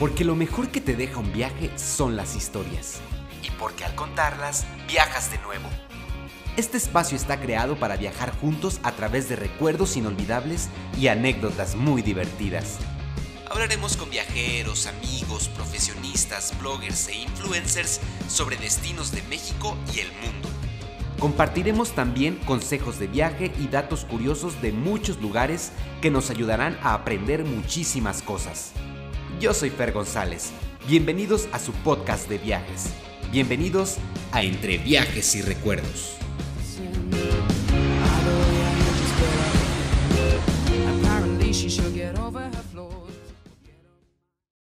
porque lo mejor que te deja un viaje son las historias. Y porque al contarlas, viajas de nuevo. Este espacio está creado para viajar juntos a través de recuerdos inolvidables y anécdotas muy divertidas. Hablaremos con viajeros, amigos, profesionistas, bloggers e influencers sobre destinos de México y el mundo. Compartiremos también consejos de viaje y datos curiosos de muchos lugares que nos ayudarán a aprender muchísimas cosas. Yo soy Fer González. Bienvenidos a su podcast de viajes. Bienvenidos a Entre Viajes y Recuerdos.